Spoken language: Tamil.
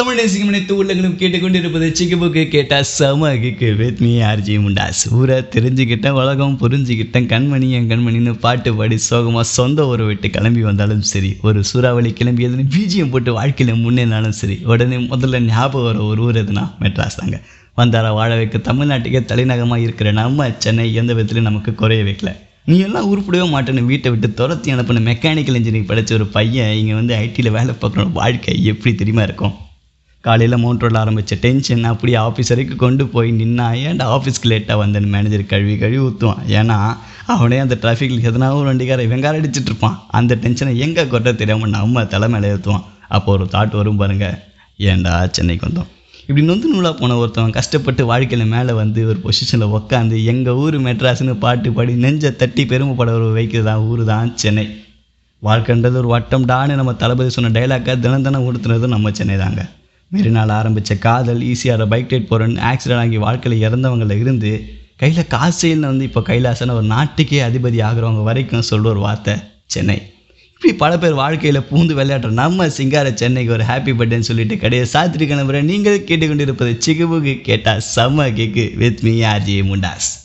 தமிழ் நேசிக்கும் அனைத்து உள்ளங்களும் கேட்டுக்கொண்டிருப்பது சிக்குபுக்கு கேட்டால் சம கிக்கு நீ மீ ஆர்ஜி முண்டாஸ் தெரிஞ்சுக்கிட்டேன் உலகம் புரிஞ்சுக்கிட்டேன் கண்மணி என் கண்மணின்னு பாட்டு பாடி சோகமாக சொந்த ஊரை விட்டு கிளம்பி வந்தாலும் சரி ஒரு சூறாவளி கிளம்பி எதுன்னு பீஜியம் போட்டு வாழ்க்கையில் முன்னேனாலும் சரி உடனே முதல்ல ஞாபகம் வர ஒரு ஊர் எதுனா மெட்ராஸ் தாங்க. வந்தார வாழ வைக்க தமிழ்நாட்டுக்கே தலைநகமாக இருக்கிற நம்ம சென்னை எந்த விதத்துலையும் நமக்கு குறைய வைக்கல. நீ எல்லாம் உருப்பிடவே மாட்டேன்னு வீட்டை விட்டு துரத்தி அனுப்பின மெக்கானிக்கல் இன்ஜினியரிங் படித்த ஒரு பையன் இங்கே வந்து ஐடியில் வேலை பார்க்குற வாழ்க்கை எப்படி தெரியுமா இருக்கும்? காலையில் மவுண்ட் ஆரம்பித்த டென்ஷன் அப்படியே ஆஃபீஸ் வரைக்கும் கொண்டு போய் நின்னா ஏன்டா ஆஃபீஸ்க்கு லேட்டாக வந்தேன்னு மேனேஜர் கழுவி கழுவி ஊற்றுவான் ஏன்னா அவனே அந்த டிராஃபிக்கில் எதனா ஒரு வண்டிக்கார வெங்கார அடிச்சுட்டு இருப்பான். அந்த டென்ஷனை எங்கே கொட்ட தெரியாமல் நம்ம தலை மேலே ஏற்றுவான் அப்போ ஒரு தாட் வரும் பாருங்க. ஏன்டா சென்னைக்கு வந்தோம்? இப்படி நொந்து நூலாக போன ஒருத்தவன் கஷ்டப்பட்டு வாழ்க்கையில் மேலே வந்து ஒரு பொசிஷனில் உட்காந்து எங்கள் ஊர் மெட்ராஸ்னு பாட்டு பாடி நெஞ்சை தட்டி பெருமைப்பட ஒரு வைக்கிறது தான் ஊர் தான் சென்னை. வாழ்க்கைன்றது ஒரு வட்டம் டான்னு நம்ம தளபதி சொன்ன டைலாக்காக தினம் தினம் உடுத்துனது நம்ம சென்னை தாங்க. மறுநாள் ஆரம்பித்த காதல் ஈஸியாக பைக் ரைட் போகிறேன்னு ஆக்சிடென்ட் ஆகி வாழ்க்கையில் இறந்தவங்கள இருந்து கையில் காசு வந்து இப்போ கைலாசன ஒரு நாட்டுக்கே அதிபதி ஆகிறவங்க வரைக்கும் சொல்கிற ஒரு வார்த்தை சென்னை. இப்படி பல பேர் வாழ்க்கையில் பூந்து விளையாடுற நம்ம சிங்கார சென்னைக்கு ஒரு ஹாப்பி பர்த்டேன்னு சொல்லிட்டு கடையை சாத்திரி கிளம்புற நீங்கள் கேட்டுக்கொண்டிருப்பது சிகுவுக்கு கேட்டால் செம்ம கேக்கு வித் மீ ஆர்ஜி முண்டாஸ்